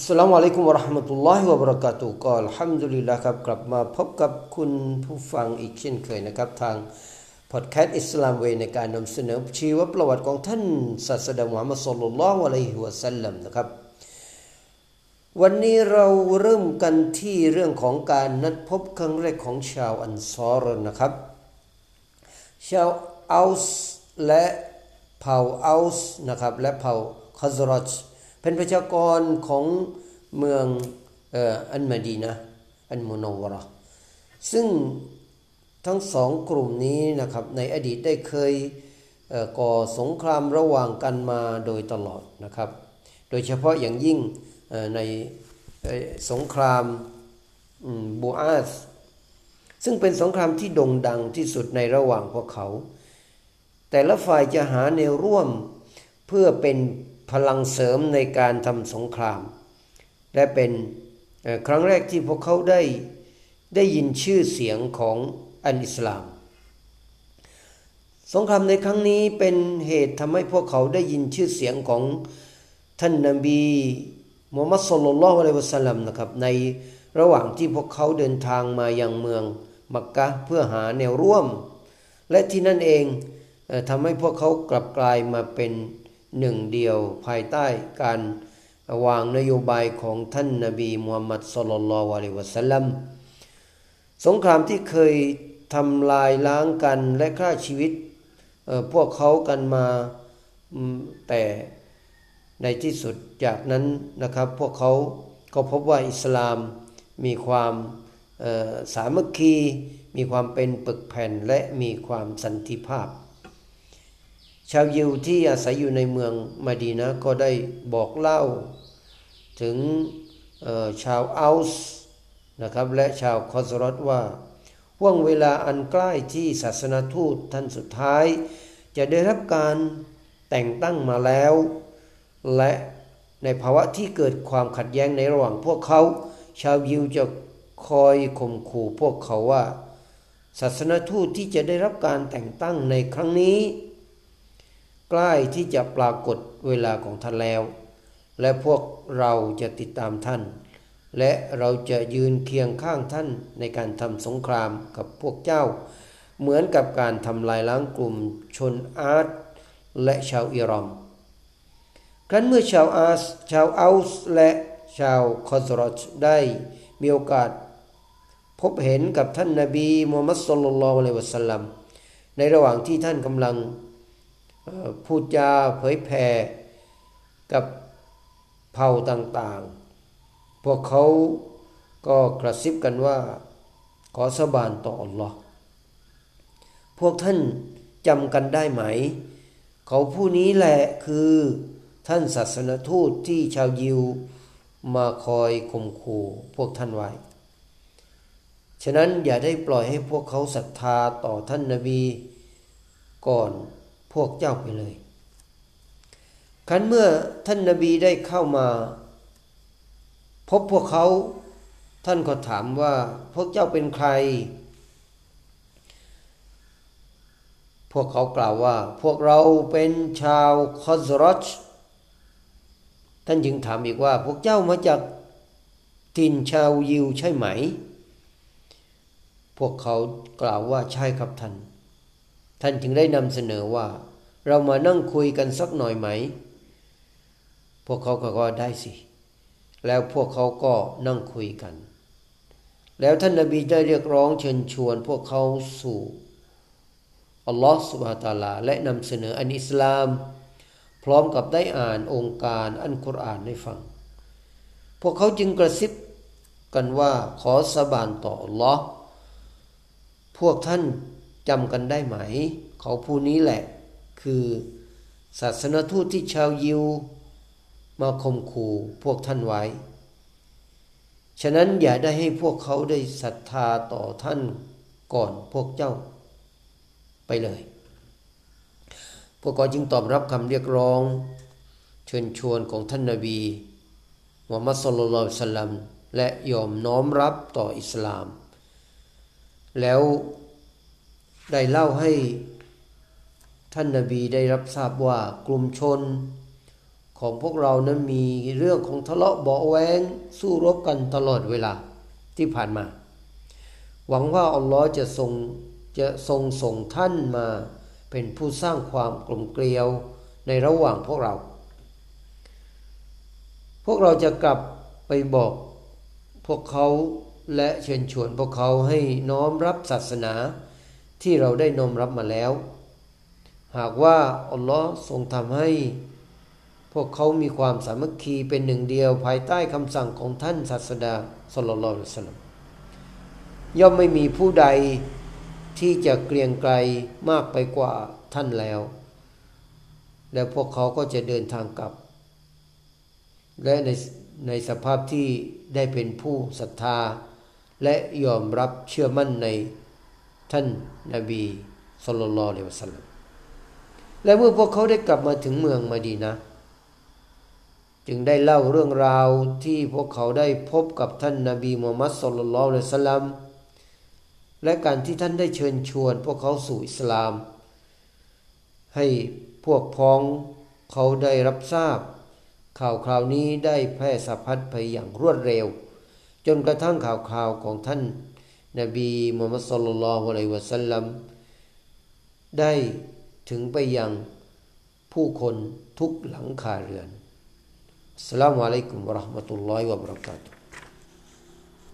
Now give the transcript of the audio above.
อัสลามุอะลัยกุมวะราะห์มะตุลลอฮิวะบะเราะกาตุฮ์ก็อัลฮัมดุลิลลาห์ครับกลับมาพบกับคุณผู้ฟังอีกเช่นเคยนะครับ ทางพอดแคสต์อิสลามเวในการนำเสนอชีวประวัติของท่านศาสดามุฮัมมัดศ็อลลัลลอฮุอะลัยฮิวะสัลลัมนะครับ วันนี้เราเริ่มกันที่เรื่องของการนัดพบครั้งแรกของชาวอันซอรนะครับ ชาวเอาส์และเผ่าอัลส์นะครับและเผ่าคอซรอช เป็นประชากรของเมืองอันมาดีนะอันมุนวระซึ่งทั้งสองกลุ่มนี้นะครับในอดีตได้เคยก่อสงครามระหว่างกันมาโดยตลอดนะครับ โดยเฉพาะอย่างยิ่งในสงครามบูอาสซึ่งเป็นสงครามที่โด่งดังที่สุดในระหว่างพวกเขา แต่ละฝ่ายจะหาแนวร่วมเพื่อเป็น พลังเสริมในการทำสงคราม และเป็นครั้งแรกที่พวกเขาได้ได้ยินชื่อเสียงของอันอิสลาม สงครามในครั้งนี้เป็นเหตุทำให้พวกเขาได้ยินชื่อเสียงของท่านนบีมูฮัมมัดสุลลัลลอฮุอะลัยวะสัลลัมนะครับในระหว่างที่พวกเขาเดินทางมายังเมืองมักกะเพื่อหาแนวร่วม และที่นั่นเองทำให้พวกเขากลับกลายมาเป็น หนึ่งเดียวภายใต้การวางนโยบายของท่านนาบีมูฮัมมัดสุลลัลลอฮุอะลัยวะสัลลัมสงครามที่เคยทำลายล้างกันและฆ่าชีวิตพวกเขากันมาแต่ในที่สุดจากนั้นนะครับ พวกเขาก็พบว่าอิสลามมีความสามัคคี มีความเป็นปึกแผ่นและมีความสันติภาพ ชาวยิวที่อาศัยอยู่ในเมืองมาดีนะก็ได้บอกเล่า ถึงชาวอัลส์นะครับและชาวคอสรอตว่าห่วงเวลาอันใกล้ที่ศาสนาทูตท่านสุดท้าย จะได้รับการแต่งตั้งมาแล้ว และในภาวะที่เกิดความขัดแย้งในระหว่างพวกเขา ชาวยิวจะคอยข่มขู่พวกเขาว่า ศาสนาทูตที่จะได้รับการแต่งตั้งในครั้งนี้ ใกล้ที่จะปรากฏเวลาของท่านแล้ว และพวกเราจะติดตามท่าน และเราจะยืนเคียงข้างท่านในการทำสงครามกับพวกเจ้า เหมือนกับการทำลายล้างกลุ่มชนอาร์ตและชาวอิรอม ครั้นเมื่อชาวอาสชาวอัลส์และชาวคอสรอชได้มีโอกาส พบเห็นกับท่านนาบีมูฮัมมัดสุลลัลลอฮุอะลัยวะสัลลัมในระหว่างที่ท่านกำลัง พูดจาเผยแผ่กับเผ่าต่างๆ พวกเขาก็กระซิบกันว่า ขอสบานต่ออัลลอฮ์พวกท่านจำกันได้ไหม เขาผู้นี้แหละคือท่านศาสนทูตที่ชาวยิวมาคอยข่มขู่พวกท่านไว้ ฉะนั้นอย่าได้ปล่อยให้พวกเขาศรัทธาต่อท่านนาบี ก่อน พวกเจ้าไปเลยครั้นเมื่อท่านนาบีได้เข้ามา พบพวกเขาท่านก็ถามว่าพวกเจ้าเป็นใคร พวกเขากล่าวว่า พวกเราเป็นชาวคอสรอชท่านจึงถามอีกว่า พวกเจ้ามาจากถิ่นชาวยิวใช่ไหม พวกเขากล่าวว่าใช่ครับท่าน ท่านจึงได้นำเสนอว่า เรามานั่งคุยกันสักหน่อยไหม พวกเขาก็ได้สิ แล้วพวกเขาก็นั่งคุยกัน แล้วท่านนบีได้เรียกร้องเชิญชวนพวกเขาสู่อัลลอฮฺสุบฮาตาลา และนำเสนออันอิสลาม พร้อมกับได้อ่านองค์การอันกุรอานให้ฟัง พวกเขาจึงกระซิบกันว่าขอสาบานต่ออัลลอฮ์พวกท่าน จำกันได้ไหม เขาผู้นี้แหละ คือศาสนทูตที่ชาวยิว มาข่มขู่พวกท่านไว้ ฉะนั้นอย่าได้ให้พวกเขาได้ศรัทธาต่อท่านก่อนพวกเจ้าไปเลย พวกเขาจึงตอบรับคำเรียกร้อง เชิญชวนของท่านนาบีมุฮัมมัดสุลลัลสลัมและยอมน้อมรับต่ออิสลาม แล้ว ได้เล่าให้ท่านนาบีได้รับทราบว่ากลุ่มชนของพวกเรานั้นมีเรื่องของทะเลาะเบาแวงสู้รบกันตลอดเวลาที่ผ่านมา หวังว่าอัลลอฮ์จะทรงจะทรงส่งท่านมาเป็นผู้สร้างความกลมเกลียวในระหว่างพวกเรา พวกเราจะกลับไปบอกพวกเขาและเชิญชวนพวกเขาให้น้อมรับศาสนา ที่เราได้นมรับมาแล้ว หากว่าอัลลอฮ์ทรงทำให้ พวกเขามีความสามัคคีเป็นหนึ่งเดียวภายใต้คำสั่งของท่านศาสดาสุลลลสลัมย่อมไม่มีผู้ใดที่จะเกรียงไกรมากไปกว่าท่านแล้ว และพวกเขาก็จะเดินทางกลับ และในในสภาพที่ได้เป็นผู้ศรัทธา และยอมรับเชื่อมั่นใน ท่านนาบีสุลต่านลวะสัลลัมและเมื่อพวกเขาได้กลับมาถึงเมืองมาดีนะ จึงได้เล่าเรื่องราวที่พวกเขาได้พบกับท่านนาบีมูฮัมมัดสุลลัลลวะสัลลัมและการที่ท่านได้เชิญชวนพวกเขาสู่อิสลาม ให้พวกพ้องเขาได้รับทราบ ข่าวคราวนี้ได้แพร่สะพัดไปอย่างรวดเร็ว จนกระทั่งข่าวคราวของท่าน นบีมุฮัมมัดสุลลัลฮุอะลัยวะสัลลัมได้ถึงไปยังผู้คนทุกหลังคาเรือนสลามุอะลัยกุมวะราะห์มะตุลลอฮิวะบะเราะกาตุ